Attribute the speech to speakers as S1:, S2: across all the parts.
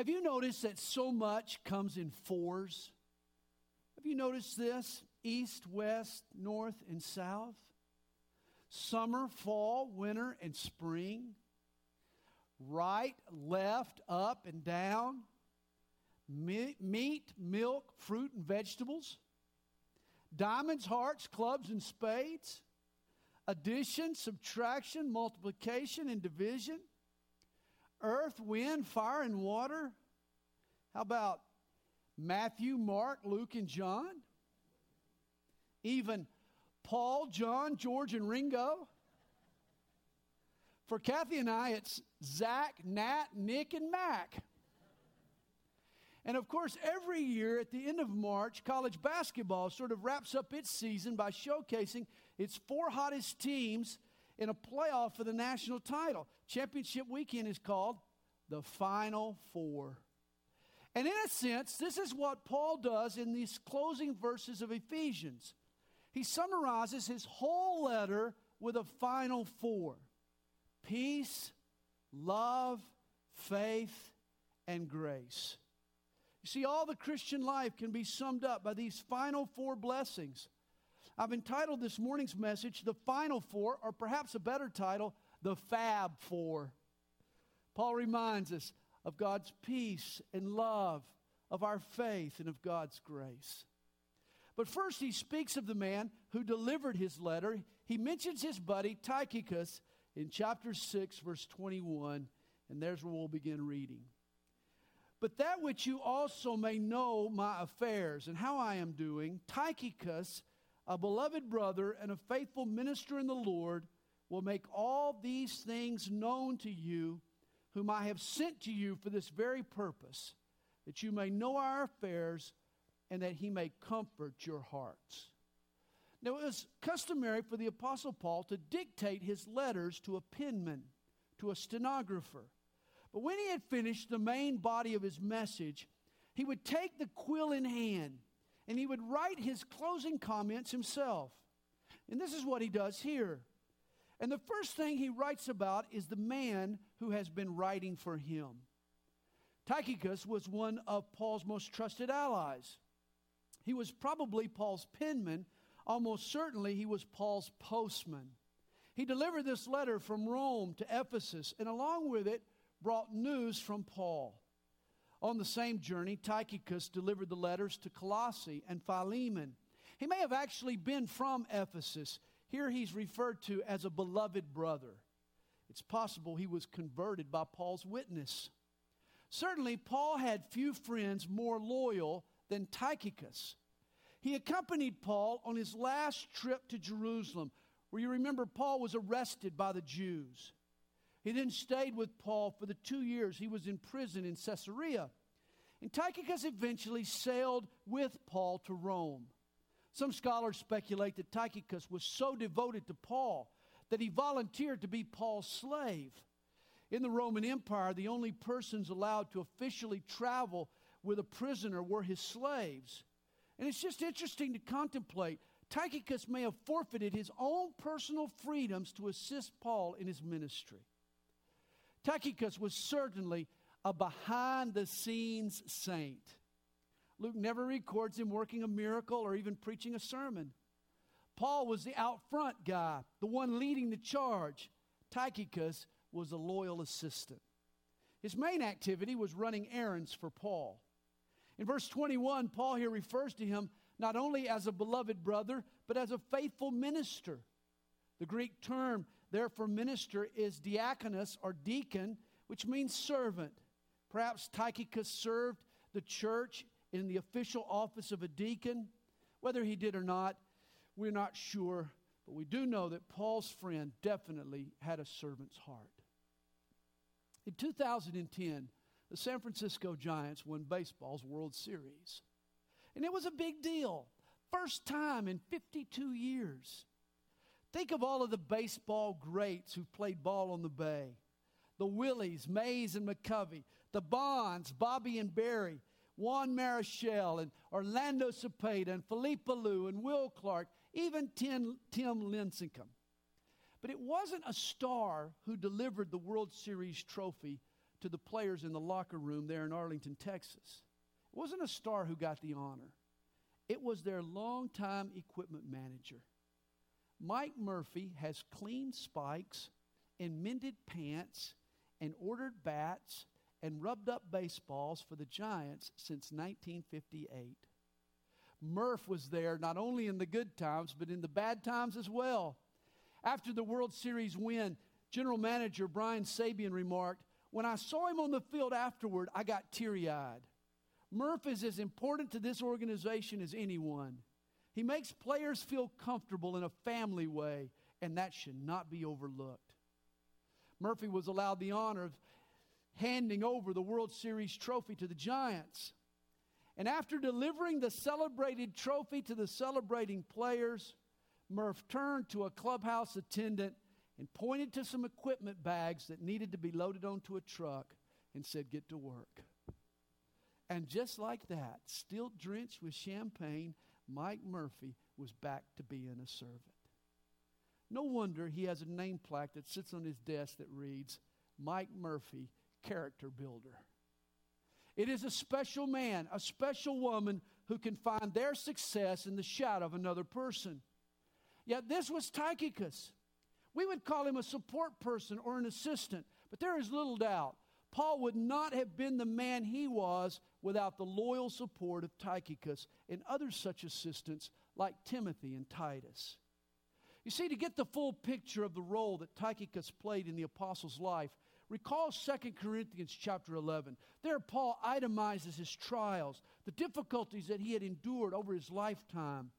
S1: Have you noticed that so much comes in fours? Have you noticed this? East, west, north, and south? Summer, fall, winter, and spring? Right, left, up, and down? Meat, milk, fruit, and vegetables? Diamonds, hearts, clubs, and spades? Addition, subtraction, multiplication, and division? Earth, wind, fire, and water? How about Matthew, Mark, Luke, and John? Even Paul, John, George, and Ringo? For Kathy and I, it's Zach, Nat, Nick, and Mac. And of course, every year at the end of March, college basketball sort of wraps up its season by showcasing its four hottest teams in a playoff for the national title. Championship weekend is called the Final Four. And in a sense, this is what Paul does in these closing verses of Ephesians. He summarizes his whole letter with a final four peace, love, faith, and grace. You see, all the Christian life can be summed up by these final four blessings I've entitled this morning's message, The Final Four, or perhaps a better title, The Fab Four. Paul reminds us of God's peace and love, of our faith, and of God's grace. But first, he speaks of the man who delivered his letter. He mentions his buddy Tychicus in chapter 6, verse 21, and there's where we'll begin reading. But that which you also may know my affairs and how I am doing, Tychicus a beloved brother and a faithful minister in the Lord, will make all these things known to you, whom I have sent to you for this very purpose, that you may know our affairs and that he may comfort your hearts. Now, it was customary for the Apostle Paul to dictate his letters to a penman, to a stenographer. But when he had finished the main body of his message, he would take the quill in hand and he would write his closing comments himself. And this is what he does here. And the first thing he writes about is the man who has been writing for him. Tychicus was one of Paul's most trusted allies. He was probably Paul's penman. Almost certainly, he was Paul's postman. He delivered this letter from Rome to Ephesus, and along with it, brought news from Paul. On the same journey, Tychicus delivered the letters to Colossae and Philemon. He may have actually been from Ephesus. Here he's referred to as a beloved brother. It's possible he was converted by Paul's witness. Certainly, Paul had few friends more loyal than Tychicus. He accompanied Paul on his last trip to Jerusalem, where you remember Paul was arrested by the Jews. He then stayed with Paul for the two years he was in prison in Caesarea. And Tychicus eventually sailed with Paul to Rome. Some scholars speculate that Tychicus was so devoted to Paul that he volunteered to be Paul's slave. In the Roman Empire, the only persons allowed to officially travel with a prisoner were his slaves. And it's just interesting to contemplate. Tychicus may have forfeited his own personal freedoms to assist Paul in his ministry. Tychicus was certainly a behind the scenes saint. Luke never records him working a miracle or even preaching a sermon. Paul was the out front guy, the one leading the charge. Tychicus was a loyal assistant. His main activity was running errands for Paul. In verse 21, Paul here refers to him not only as a beloved brother, but as a faithful minister. The Greek term there for minister is diakonos or deacon, which means servant. Perhaps Tychicus served the church in the official office of a deacon. Whether he did or not, we're not sure, but we do know that Paul's friend definitely had a servant's heart. In 2010, the San Francisco Giants won baseball's World Series. And it was a big deal. First time in 52 years. Think of all of the baseball greats who played ball on the Bay the Willies, Mays and McCovey, the Bonds, Bobby and Barry, Juan Marichal and Orlando Cepeda and Felipe Alou and Will Clark, even Tim, Tim Lincecum. But it wasn't a star who delivered the World Series trophy to the players in the locker room there in Arlington, Texas. It wasn't a star who got the honor, it was their longtime equipment manager. Mike Murphy has cleaned spikes and mended pants and ordered bats and rubbed up baseballs for the Giants since 1958. Murph was there not only in the good times, but in the bad times as well. After the World Series win, General Manager Brian Sabean remarked, When I saw him on the field afterward, I got teary eyed. Murph is as important to this organization as anyone. He makes players feel comfortable in a family way, and that should not be overlooked. Murphy was allowed the honor of handing over the World Series trophy to the Giants. And after delivering the celebrated trophy to the celebrating players, Murph turned to a clubhouse attendant and pointed to some equipment bags that needed to be loaded onto a truck and said, Get to work. And just like that, still drenched with champagne, Mike Murphy was back to being a servant. No wonder he has a name plaque that sits on his desk that reads, Mike Murphy, character builder. It is a special man, a special woman who can find their success in the shadow of another person. Yet this was Tychicus. We would call him a support person or an assistant, but there is little doubt Paul would not have been the man he was without the loyal support of Tychicus and other such assistants like Timothy and Titus. You see, to get the full picture of the role that Tychicus played in the apostles' life, recall 2 Corinthians chapter 11. There, Paul itemizes his trials, the difficulties that he had endured over his lifetime.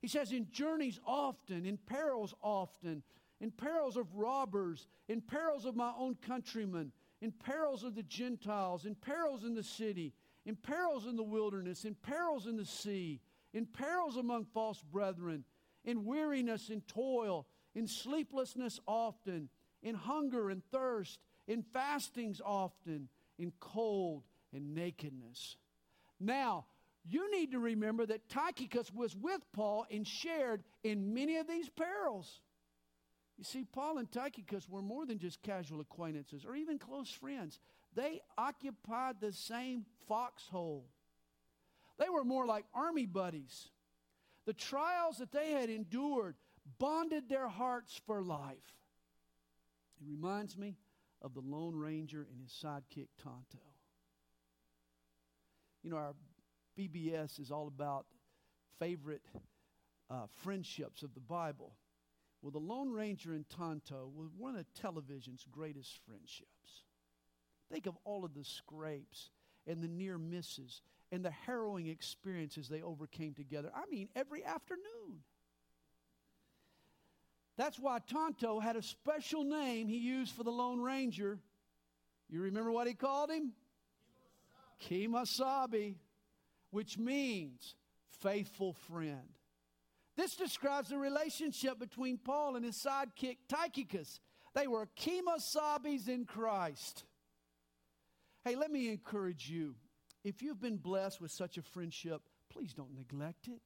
S1: He says, In journeys often, in perils often, in perils of robbers, in perils of my own countrymen, in perils of the Gentiles, in perils in the city, in perils in the wilderness, in perils in the sea, in perils among false brethren, in weariness and toil, in sleeplessness often, in hunger and thirst, in fastings often, in cold and nakedness. Now, you need to remember that Tychicus was with Paul and shared in many of these perils. You see, Paul and Tychicus were more than just casual acquaintances or even close friends. They occupied the same foxhole. They were more like army buddies. The trials that they had endured bonded their hearts for life. It reminds me of the Lone Ranger and his sidekick Tonto. You know, our BBS is all about favorite uh, friendships of the Bible. Well, the Lone Ranger and Tonto were one of television's greatest friendships. Think of all of the scrapes and the near misses and the harrowing experiences they overcame together. I mean, every afternoon. That's why Tonto had a special name he used for the Lone Ranger. You remember what he called him? Kemosabe, which means faithful friend. This describes the relationship between Paul and his sidekick Tychicus. They were Kemosabes in Christ. Hey, let me encourage you. If you've been blessed with such a friendship, please don't neglect it.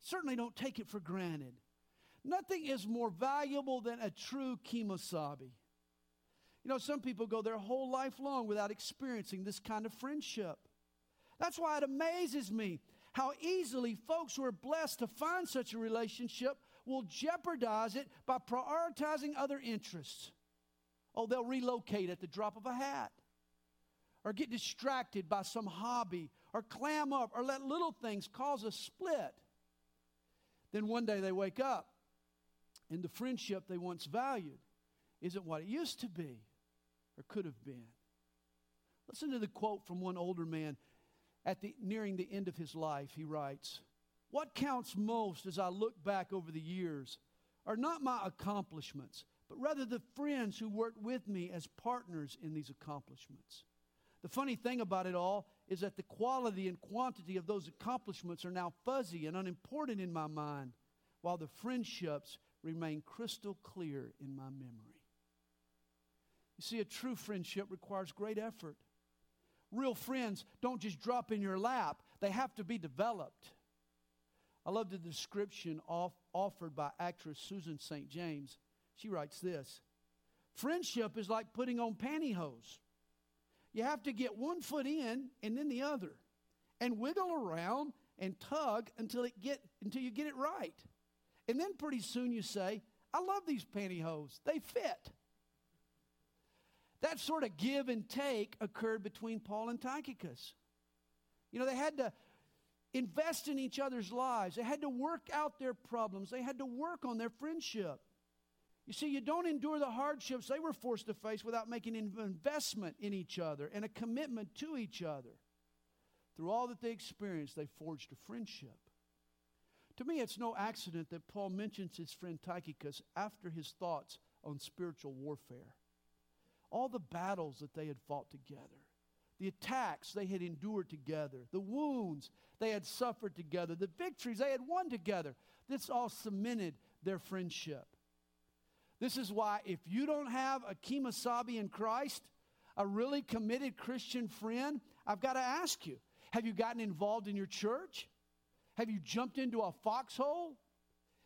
S1: Certainly don't take it for granted. Nothing is more valuable than a true kemosabe. You know, some people go their whole life long without experiencing this kind of friendship. That's why it amazes me how easily folks who are blessed to find such a relationship will jeopardize it by prioritizing other interests. Oh, they'll relocate at the drop of a hat, or get distracted by some hobby, or clam up, or let little things cause a split. Then one day they wake up, and the friendship they once valued isn't what it used to be or could have been. Listen to the quote from one older man at the, nearing the end of his life, he writes, What counts most as I look back over the years are not my accomplishments, but rather the friends who worked with me as partners in these accomplishments. The funny thing about it all is that the quality and quantity of those accomplishments are now fuzzy and unimportant in my mind, while the friendships remain crystal clear in my memory. You see, a true friendship requires great effort real friends don't just drop in your lap, they have to be developed. I love the description off, offered by actress Susan St. James. She writes this Friendship is like putting on pantyhose. You have to get one foot in and then the other and wiggle around and tug until it get until you get it right. And then pretty soon you say, I love these pantyhose. They fit. That sort of give and take occurred between Paul and Tychicus. You know, they had to invest in each other's lives. They had to work out their problems. They had to work on their friendship. You see, you don't endure the hardships they were forced to face without making an investment in each other and a commitment to each other. Through all that they experienced, they forged a friendship. To me, it's no accident that Paul mentions his friend Tychicus after his thoughts on spiritual warfare. All the battles that they had fought together, the attacks they had endured together, the wounds they had suffered together, the victories they had won together, this all cemented their friendship. This is why, if you don't have a Kemosabe in Christ, a really committed Christian friend, I've got to ask you have you gotten involved in your church? Have you jumped into a foxhole?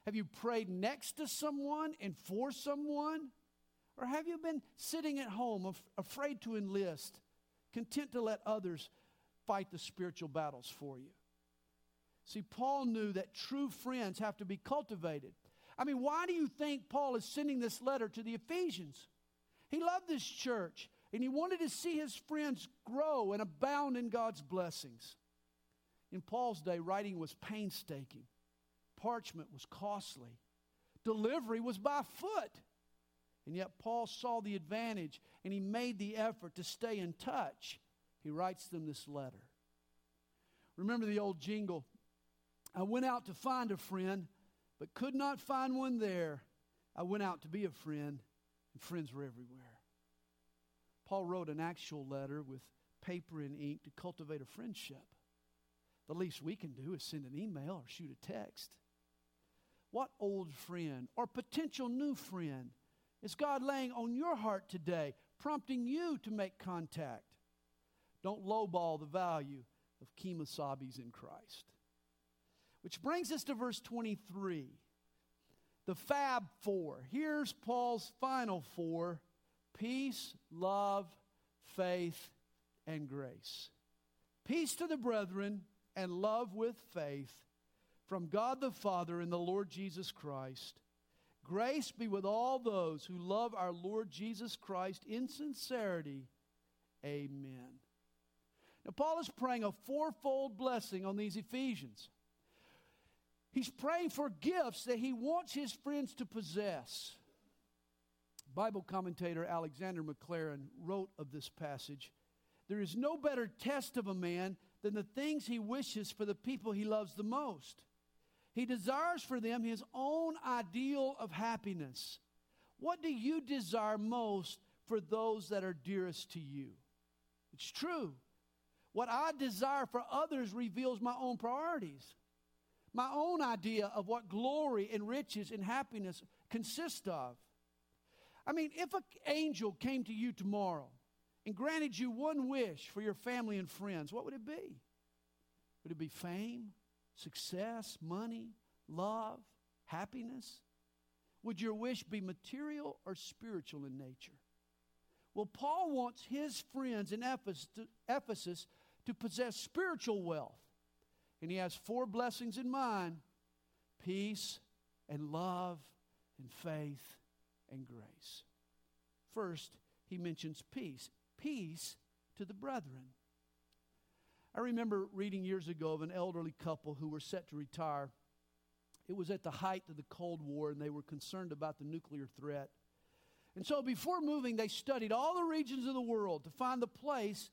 S1: Have you prayed next to someone and for someone? Or have you been sitting at home, af- afraid to enlist, content to let others fight the spiritual battles for you? See, Paul knew that true friends have to be cultivated. I mean, why do you think Paul is sending this letter to the Ephesians? He loved this church and he wanted to see his friends grow and abound in God's blessings. In Paul's day, writing was painstaking, parchment was costly, delivery was by foot. And yet, Paul saw the advantage and he made the effort to stay in touch. He writes them this letter. Remember the old jingle I went out to find a friend, but could not find one there. I went out to be a friend, and friends were everywhere. Paul wrote an actual letter with paper and ink to cultivate a friendship. The least we can do is send an email or shoot a text. What old friend or potential new friend is God laying on your heart today, prompting you to make contact? Don't lowball the value of Kemosabes in Christ. Which brings us to verse 23. The Fab Four. Here's Paul's final four peace, love, faith, and grace. Peace to the brethren and love with faith from God the Father and the Lord Jesus Christ. Grace be with all those who love our Lord Jesus Christ in sincerity. Amen. Now, Paul is praying a fourfold blessing on these Ephesians. He's praying for gifts that he wants his friends to possess. Bible commentator Alexander McLaren wrote of this passage There is no better test of a man than the things he wishes for the people he loves the most. He desires for them his own ideal of happiness. What do you desire most for those that are dearest to you? It's true. What I desire for others reveals my own priorities, my own idea of what glory and riches and happiness consist of. I mean, if an angel came to you tomorrow and granted you one wish for your family and friends, what would it be? Would it be fame, success, money, love, happiness? Would your wish be material or spiritual in nature? Well, Paul wants his friends in Ephesus to, possess spiritual wealth. And he has four blessings in mind peace and love and faith and grace. First, he mentions peace peace to the brethren. I remember reading years ago of an elderly couple who were set to retire. It was at the height of the Cold War, and they were concerned about the nuclear threat. And so, before moving, they studied all the regions of the world to find the place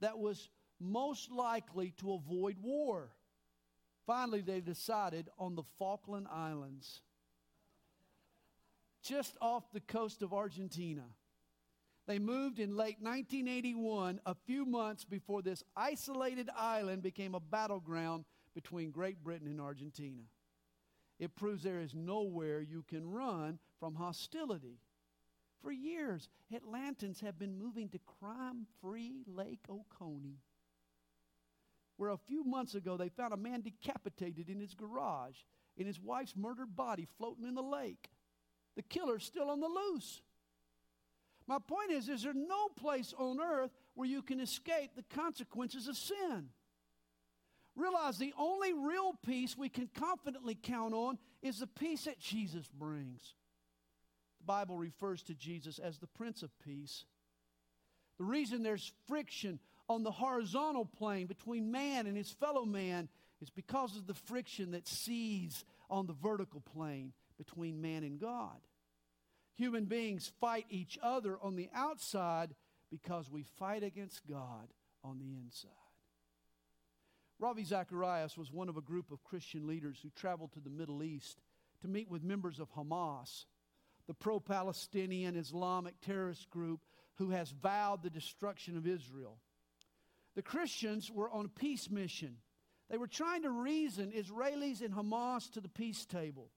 S1: that was most likely to avoid war. Finally, they decided on the Falkland Islands just off the coast of Argentina. They moved in late 1981, a few months before this isolated island became a battleground between Great Britain and Argentina. It proves there is nowhere you can run from hostility. For years, Atlantans have been moving to crime free Lake Oconee, where a few months ago they found a man decapitated in his garage and his wife's murdered body floating in the lake. The killer's still on the loose. My point is, is there no place on earth where you can escape the consequences of sin. Realize the only real peace we can confidently count on is the peace that Jesus brings. The Bible refers to Jesus as the Prince of Peace. The reason there's friction on the horizontal plane between man and his fellow man is because of the friction that sees on the vertical plane between man and God. Human beings fight each other on the outside because we fight against God on the inside. Ravi Zacharias was one of a group of Christian leaders who traveled to the Middle East to meet with members of Hamas, the pro Palestinian Islamic terrorist group who has vowed the destruction of Israel. The Christians were on a peace mission. They were trying to reason Israelis and Hamas to the peace table.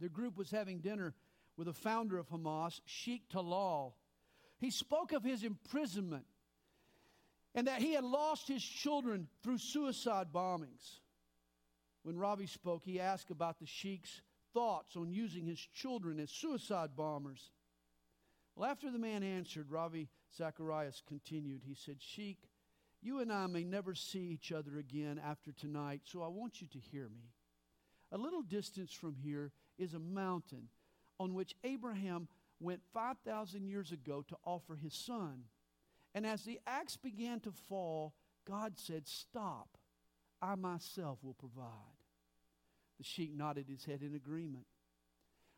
S1: Their group was having dinner with the founder of Hamas, Sheikh Talal. He spoke of his imprisonment and that he had lost his children through suicide bombings. When Ravi spoke, he asked about the Sheikh's thoughts on using his children as suicide bombers. Well, after the man answered, Ravi Zacharias continued. He said, Sheikh, you and I may never see each other again after tonight, so I want you to hear me. A little distance from here is a mountain on which Abraham went 5,000 years ago to offer his son. And as the axe began to fall, God said, Stop. I myself will provide. The sheik nodded his head in agreement.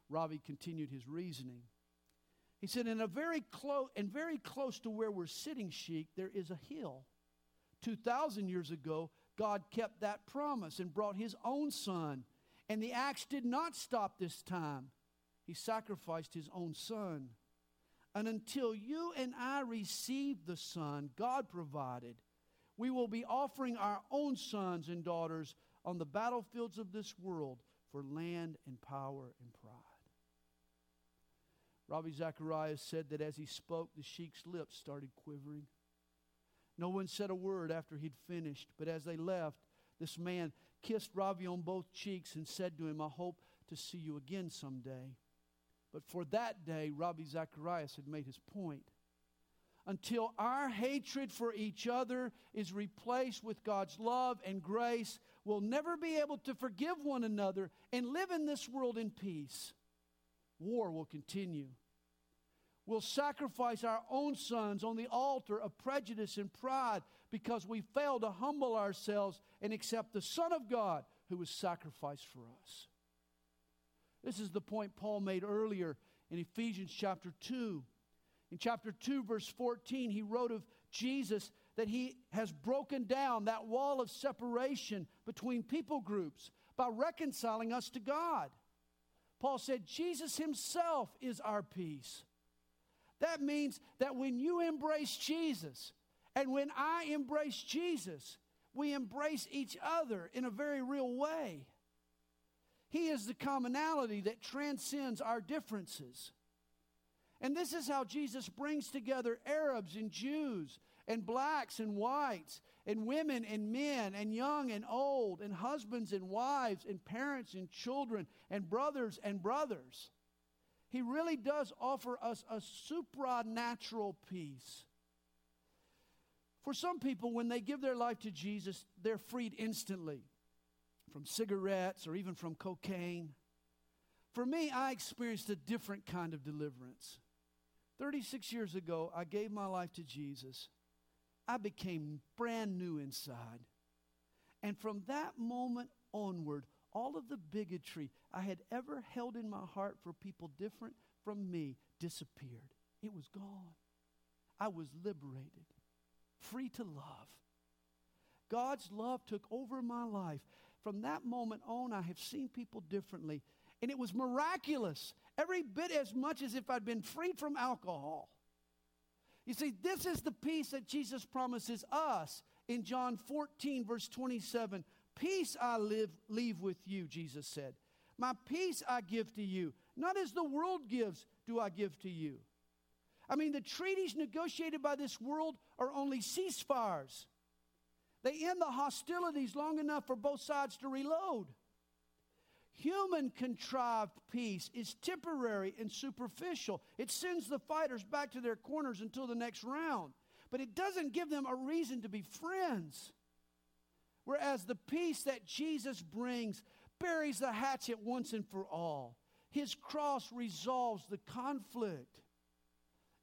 S1: Ravi continued his reasoning. He said, "In a very close and very close to where we're sitting, Sheik, there is a hill. Two thousand years ago, God kept that promise and brought his own son. And the axe did not stop this time. He sacrificed his own son. And until you and I receive the Son God provided, we will be offering our own sons and daughters on the battlefields of this world for land and power and pride. Ravi Zacharias said that as he spoke, the sheik's lips started quivering. No one said a word after he'd finished, but as they left, this man kissed Ravi on both cheeks and said to him, I hope to see you again someday. But for that day, Ravi Zacharias had made his point. Until our hatred for each other is replaced with God's love and grace, we'll never be able to forgive one another and live in this world in peace. War will continue. We'll sacrifice our own sons on the altar of prejudice and pride because we fail to humble ourselves and accept the Son of God who was sacrificed for us. This is the point Paul made earlier in Ephesians chapter 2. In chapter 2, verse 14, he wrote of Jesus that he has broken down that wall of separation between people groups by reconciling us to God. Paul said, Jesus himself is our peace. That means that when you embrace Jesus and when I embrace Jesus, we embrace each other in a very real way. He is the commonality that transcends our differences. And this is how Jesus brings together Arabs and Jews, and blacks and whites, and women and men, and young and old, and husbands and wives, and parents and children, and brothers and brothers. He really does offer us a supernatural peace. For some people, when they give their life to Jesus, they're freed instantly from cigarettes or even from cocaine. For me, I experienced a different kind of deliverance. 36 years ago, I gave my life to Jesus. I became brand new inside. And from that moment onward, all of the bigotry I had ever held in my heart for people different from me disappeared. It was gone. I was liberated, free to love. God's love took over my life, from that moment on, I have seen people differently. And it was miraculous, every bit as much as if I'd been freed from alcohol. You see, this is the peace that Jesus promises us in John 14, verse 27. Peace I live, leave with you, Jesus said. My peace I give to you. Not as the world gives, do I give to you. I mean, the treaties negotiated by this world are only ceasefires. They end the hostilities long enough for both sides to reload. Human contrived peace is temporary and superficial. It sends the fighters back to their corners until the next round. but it doesn't give them a reason to be friends. Whereas the peace that Jesus brings buries the hatchet once and for all. His cross resolves the conflict.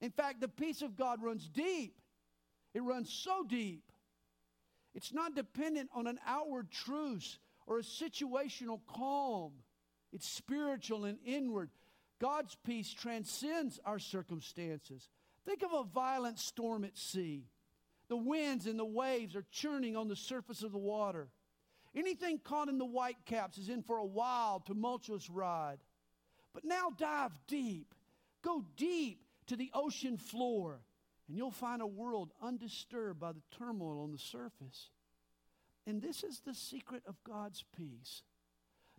S1: In fact, the peace of God runs deep. It runs so deep. It's not dependent on an outward truce or a situational calm. It's spiritual and inward. God's peace transcends our circumstances. Think of a violent storm at sea. The winds and the waves are churning on the surface of the water. Anything caught in the whitecaps is in for a wild, tumultuous ride. But now dive deep. Go deep to the ocean floor, and you'll find a world undisturbed by the turmoil on the surface. And this is the secret of God's peace.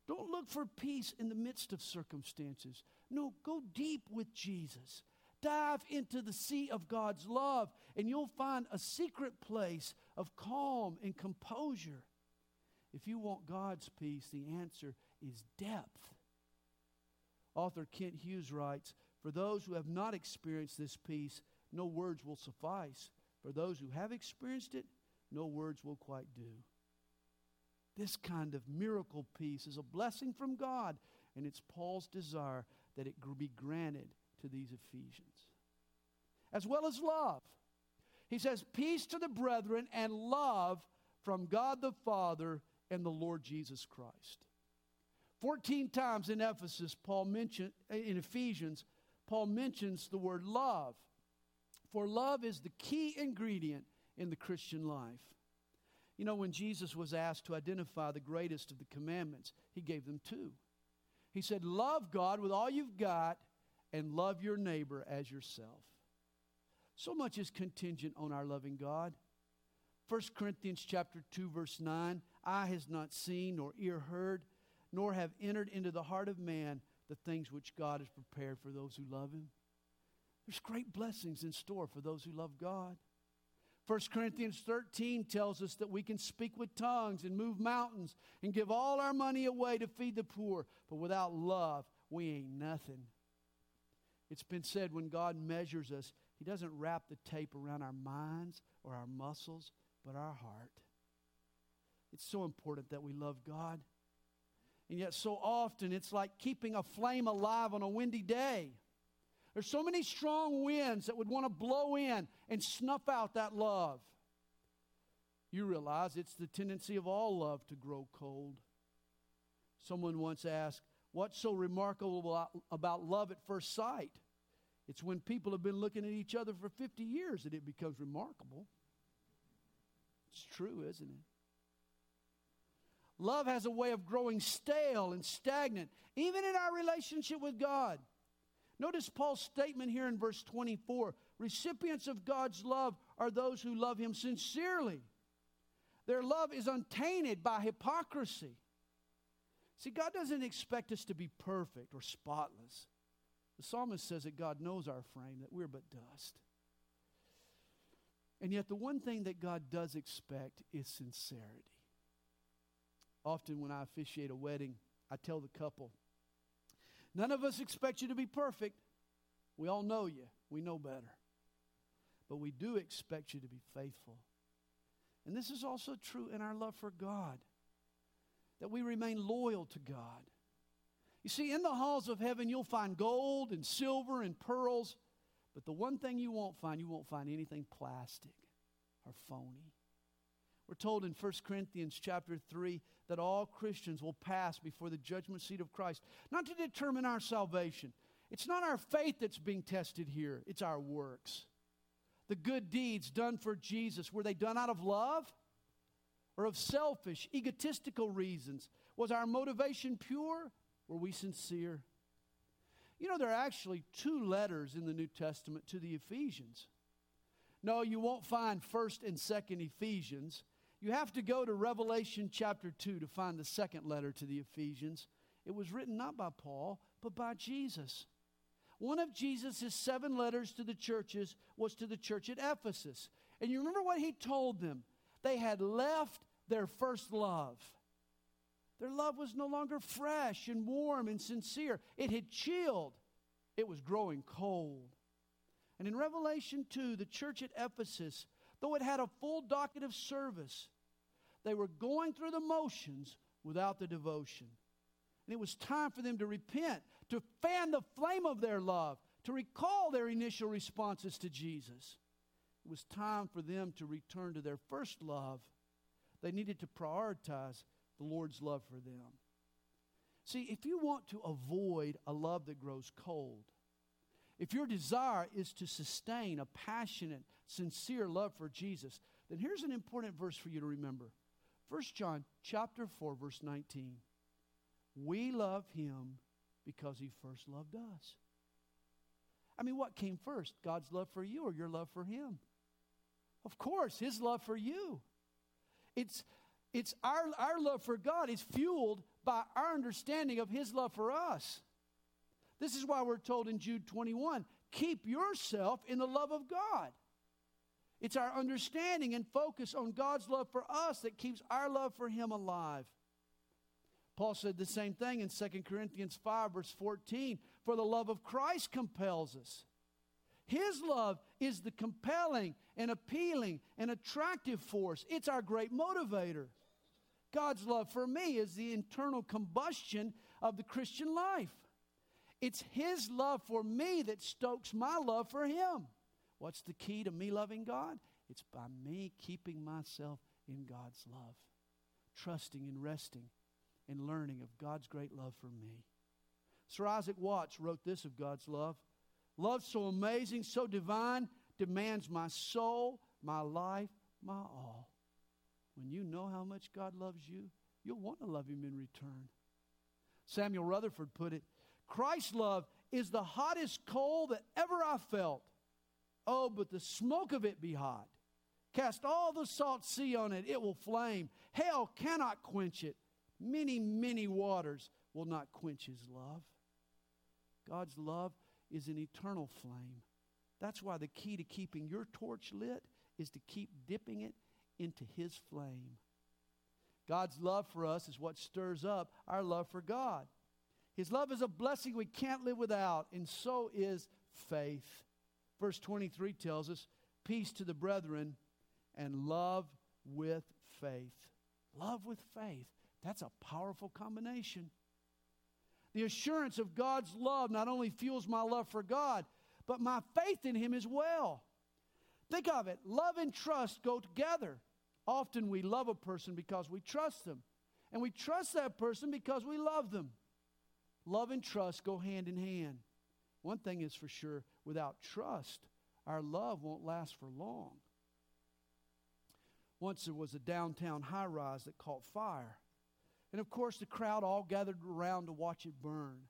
S1: Don't look for peace in the midst of circumstances. No, go deep with Jesus. Dive into the sea of God's love, and you'll find a secret place of calm and composure. If you want God's peace, the answer is depth. Author Kent Hughes writes For those who have not experienced this peace, no words will suffice. For those who have experienced it, no words will quite do. This kind of miracle peace is a blessing from God, and it's Paul's desire that it be granted to these Ephesians. As well as love. He says, Peace to the brethren and love from God the Father and the Lord Jesus Christ. 14 times in Ephesus, Paul mentioned, eh, in Ephesians, Paul mentions the word love. For love is the key ingredient in the Christian life. You know, when Jesus was asked to identify the greatest of the commandments, he gave them two. He said, Love God with all you've got and love your neighbor as yourself. So much is contingent on our loving God. 1 Corinthians chapter 2 verse 9, eye has not seen nor ear heard, nor have entered into the heart of man the things which God has prepared for those who love him. There's great blessings in store for those who love God. 1 Corinthians 13 tells us that we can speak with tongues and move mountains and give all our money away to feed the poor, but without love, we ain't nothing. It's been said when God measures us, He doesn't wrap the tape around our minds or our muscles, but our heart. It's so important that we love God. And yet, so often, it's like keeping a flame alive on a windy day. There's so many strong winds that would want to blow in and snuff out that love. You realize it's the tendency of all love to grow cold. Someone once asked, What's so remarkable about love at first sight? It's when people have been looking at each other for 50 years that it becomes remarkable. It's true, isn't it? Love has a way of growing stale and stagnant, even in our relationship with God. Notice Paul's statement here in verse 24 recipients of God's love are those who love him sincerely. Their love is untainted by hypocrisy. See, God doesn't expect us to be perfect or spotless. The psalmist says that God knows our frame, that we're but dust. And yet, the one thing that God does expect is sincerity. Often, when I officiate a wedding, I tell the couple, None of us expect you to be perfect. We all know you, we know better. But we do expect you to be faithful. And this is also true in our love for God, that we remain loyal to God. You see, in the halls of heaven, you'll find gold and silver and pearls, but the one thing you won't find, you won't find anything plastic or phony. We're told in 1 Corinthians chapter 3 that all Christians will pass before the judgment seat of Christ, not to determine our salvation. It's not our faith that's being tested here, it's our works. The good deeds done for Jesus, were they done out of love or of selfish, egotistical reasons? Was our motivation pure? Were we sincere? You know, there are actually two letters in the New Testament to the Ephesians. No, you won't find 1st and 2nd Ephesians. You have to go to Revelation chapter 2 to find the second letter to the Ephesians. It was written not by Paul, but by Jesus. One of Jesus' seven letters to the churches was to the church at Ephesus. And you remember what he told them? They had left their first love. Their love was no longer fresh and warm and sincere, it had chilled, it was growing cold. And in Revelation 2, the church at Ephesus, though it had a full docket of service, they were going through the motions without the devotion. And it was time for them to repent, to fan the flame of their love, to recall their initial responses to Jesus. It was time for them to return to their first love. They needed to prioritize the Lord's love for them. See, if you want to avoid a love that grows cold, if your desire is to sustain a passionate, sincere love for Jesus, then here's an important verse for you to remember. 1 John chapter 4 verse 19. We love him because he first loved us. I mean, what came first? God's love for you or your love for him? Of course, his love for you. It's it's our, our love for God is fueled by our understanding of his love for us. This is why we're told in Jude 21 keep yourself in the love of God. It's our understanding and focus on God's love for us that keeps our love for Him alive. Paul said the same thing in 2 Corinthians 5, verse 14 For the love of Christ compels us. His love is the compelling and appealing and attractive force, it's our great motivator. God's love for me is the internal combustion of the Christian life. It's His love for me that stokes my love for Him. What's the key to me loving God? It's by me keeping myself in God's love, trusting and resting and learning of God's great love for me. Sir Isaac Watts wrote this of God's love Love so amazing, so divine, demands my soul, my life, my all. When you know how much God loves you, you'll want to love Him in return. Samuel Rutherford put it Christ's love is the hottest coal that ever I felt. Oh, but the smoke of it be hot. Cast all the salt sea on it, it will flame. Hell cannot quench it. Many, many waters will not quench his love. God's love is an eternal flame. That's why the key to keeping your torch lit is to keep dipping it into His flame. God's love for us is what stirs up our love for God. His love is a blessing we can't live without, and so is faith. Verse 23 tells us peace to the brethren and love with faith. Love with faith. That's a powerful combination. The assurance of God's love not only fuels my love for God, but my faith in Him as well. Think of it love and trust go together. Often we love a person because we trust them, and we trust that person because we love them. Love and trust go hand in hand. One thing is for sure without trust, our love won't last for long. Once there was a downtown high rise that caught fire. And of course, the crowd all gathered around to watch it burn.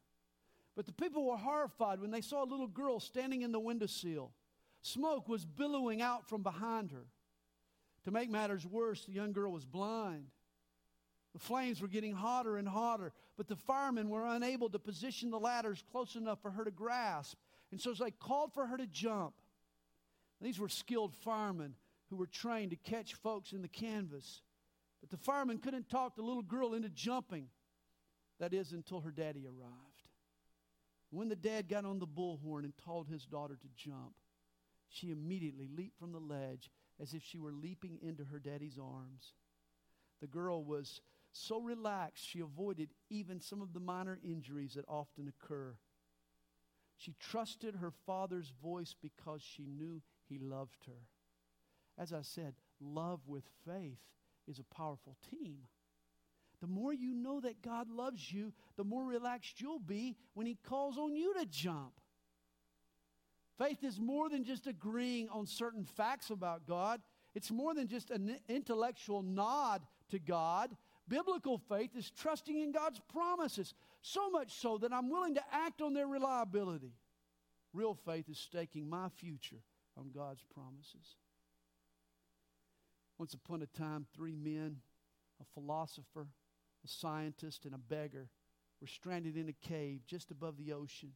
S1: But the people were horrified when they saw a little girl standing in the windowsill. Smoke was billowing out from behind her. To make matters worse, the young girl was blind. The flames were getting hotter and hotter, but the firemen were unable to position the ladders close enough for her to grasp. And so they called for her to jump. These were skilled firemen who were trained to catch folks in the canvas. But the firemen couldn't talk the little girl into jumping. That is, until her daddy arrived. When the dad got on the bullhorn and told his daughter to jump, she immediately leaped from the ledge as if she were leaping into her daddy's arms. The girl was so relaxed she avoided even some of the minor injuries that often occur. She trusted her father's voice because she knew he loved her. As I said, love with faith is a powerful team. The more you know that God loves you, the more relaxed you'll be when He calls on you to jump. Faith is more than just agreeing on certain facts about God, it's more than just an intellectual nod to God. Biblical faith is trusting in God's promises, so much so that I'm willing to act on their reliability. Real faith is staking my future on God's promises. Once upon a time, three men, a philosopher, a scientist, and a beggar were stranded in a cave just above the ocean.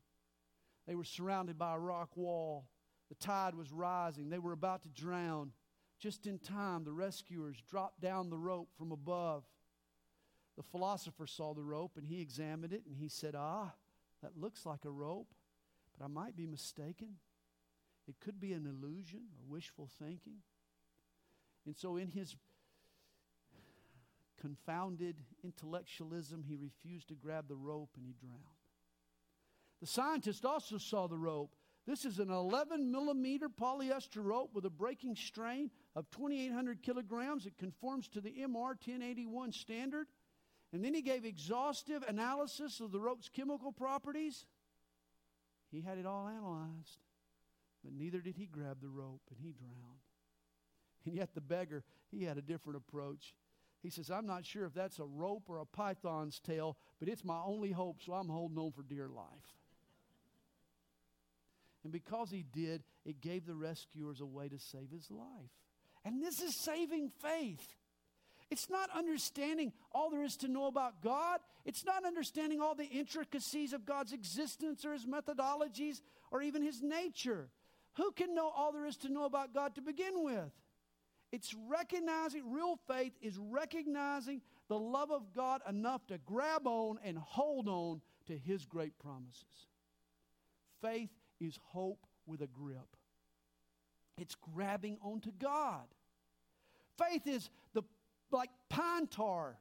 S1: They were surrounded by a rock wall. The tide was rising. They were about to drown. Just in time, the rescuers dropped down the rope from above. The philosopher saw the rope and he examined it and he said, Ah, that looks like a rope, but I might be mistaken. It could be an illusion or wishful thinking. And so, in his confounded intellectualism, he refused to grab the rope and he drowned. The scientist also saw the rope. This is an 11 millimeter polyester rope with a breaking strain of 2,800 kilograms. It conforms to the MR 1081 standard. And then he gave exhaustive analysis of the rope's chemical properties. He had it all analyzed. But neither did he grab the rope, and he drowned. And yet the beggar, he had a different approach. He says, I'm not sure if that's a rope or a python's tail, but it's my only hope, so I'm holding on for dear life. And because he did, it gave the rescuers a way to save his life. And this is saving faith. It's not understanding all there is to know about God. It's not understanding all the intricacies of God's existence or his methodologies or even his nature. Who can know all there is to know about God to begin with? It's recognizing, real faith is recognizing the love of God enough to grab on and hold on to his great promises. Faith is hope with a grip, it's grabbing onto God. Faith is the like pine tar.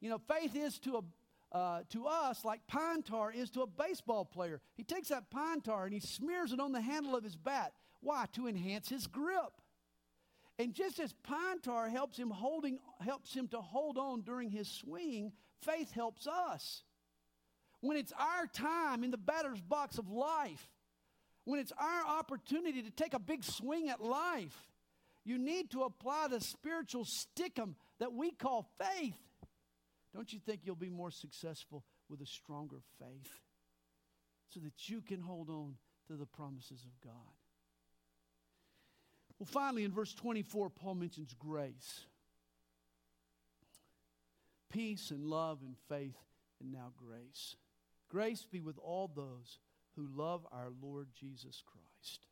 S1: You know, faith is to a uh, to us like pine tar is to a baseball player. He takes that pine tar and he smears it on the handle of his bat. Why? To enhance his grip. And just as pine tar helps him holding helps him to hold on during his swing, faith helps us. When it's our time in the batter's box of life, when it's our opportunity to take a big swing at life, you need to apply the spiritual stickum that we call faith. Don't you think you'll be more successful with a stronger faith so that you can hold on to the promises of God? Well, finally, in verse 24, Paul mentions grace peace and love and faith, and now grace. Grace be with all those who love our Lord Jesus Christ.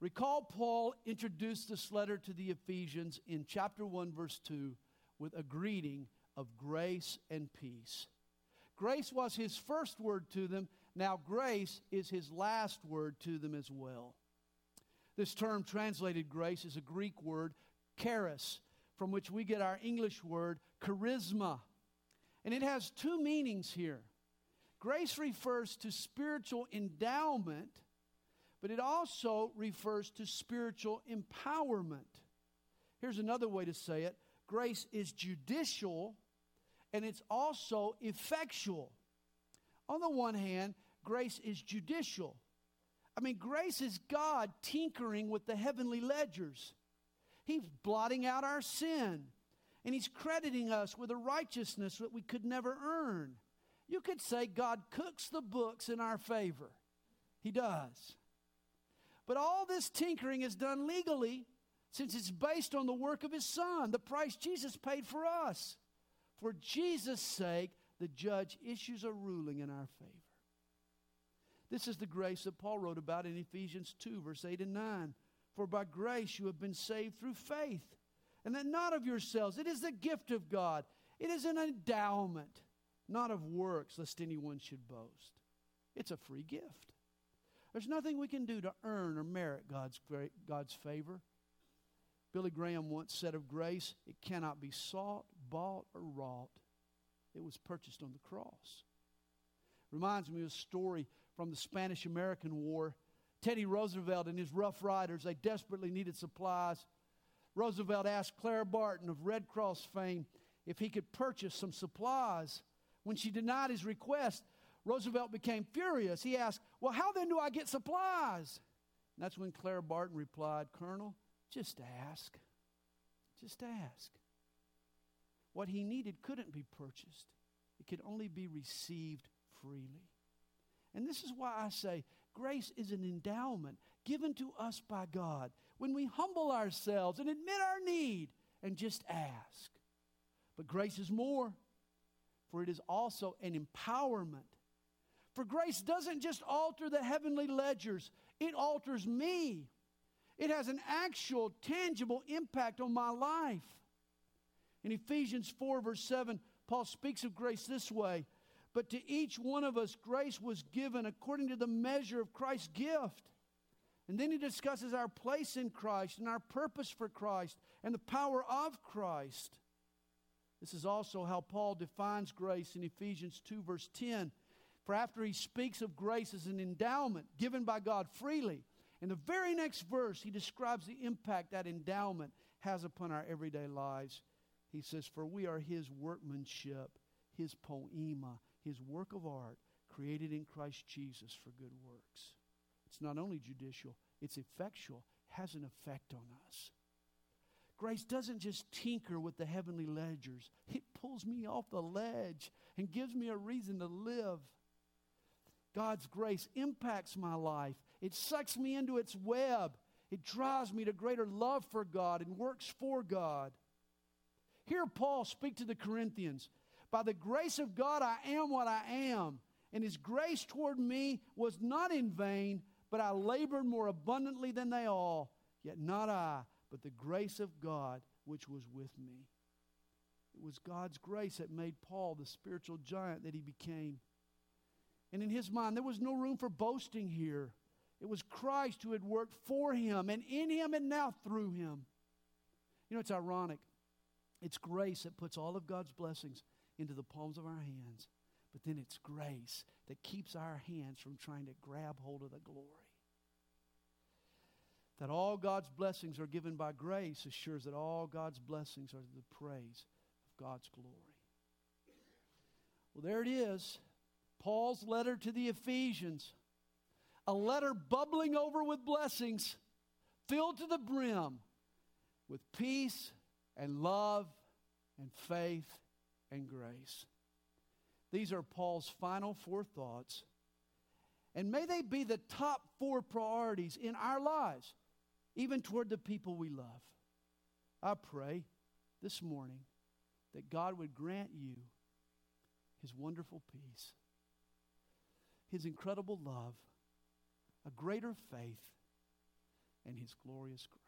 S1: Recall, Paul introduced this letter to the Ephesians in chapter 1, verse 2, with a greeting of grace and peace. Grace was his first word to them. Now, grace is his last word to them as well. This term translated grace is a Greek word, charis, from which we get our English word charisma. And it has two meanings here. Grace refers to spiritual endowment, but it also refers to spiritual empowerment. Here's another way to say it grace is judicial and it's also effectual. On the one hand, grace is judicial. I mean, grace is God tinkering with the heavenly ledgers. He's blotting out our sin, and He's crediting us with a righteousness that we could never earn. You could say God cooks the books in our favor. He does. But all this tinkering is done legally since it's based on the work of His Son, the price Jesus paid for us. For Jesus' sake, the judge issues a ruling in our favor. This is the grace that Paul wrote about in Ephesians 2, verse 8 and 9. For by grace you have been saved through faith, and that not of yourselves. It is the gift of God, it is an endowment not of works, lest anyone should boast. It's a free gift. There's nothing we can do to earn or merit God's, God's favor. Billy Graham once said of grace, it cannot be sought, bought, or wrought. It was purchased on the cross. Reminds me of a story from the Spanish American War. Teddy Roosevelt and his Rough Riders, they desperately needed supplies. Roosevelt asked Clara Barton of Red Cross fame if he could purchase some supplies. When she denied his request, Roosevelt became furious. He asked, Well, how then do I get supplies? And that's when Clara Barton replied, Colonel, just ask. Just ask. What he needed couldn't be purchased, it could only be received freely. And this is why I say grace is an endowment given to us by God when we humble ourselves and admit our need and just ask. But grace is more for it is also an empowerment. For grace doesn't just alter the heavenly ledgers, it alters me. It has an actual, tangible impact on my life. In Ephesians 4, verse 7, Paul speaks of grace this way But to each one of us, grace was given according to the measure of Christ's gift. And then he discusses our place in Christ and our purpose for Christ and the power of Christ. This is also how Paul defines grace in Ephesians 2, verse 10. For after he speaks of grace as an endowment given by God freely, in the very next verse, he describes the impact that endowment has upon our everyday lives. He says, For we are his workmanship, his poema, his work of art, created in Christ Jesus for good works. It's not only judicial, it's effectual, has an effect on us. Grace doesn't just tinker with the heavenly ledgers, it pulls me off the ledge and gives me a reason to live. God's grace impacts my life, it sucks me into its web, it drives me to greater love for God and works for God. Hear Paul speak to the Corinthians By the grace of God, I am what I am, and his grace toward me was not in vain, but I labored more abundantly than they all. Yet not I, but the grace of God which was with me. It was God's grace that made Paul the spiritual giant that he became. And in his mind, there was no room for boasting here. It was Christ who had worked for him and in him and now through him. You know, it's ironic. It's grace that puts all of God's blessings into the palms of our hands, but then it's grace that keeps our hands from trying to grab hold of the glory. That all God's blessings are given by grace assures that all God's blessings are the praise of God's glory. Well, there it is. Paul's letter to the Ephesians, a letter bubbling over with blessings, filled to the brim with peace and love and faith and grace. These are Paul's final four thoughts. And may they be the top four priorities in our lives, even toward the people we love. I pray this morning that God would grant you his wonderful peace his incredible love, a greater faith, and his glorious grace.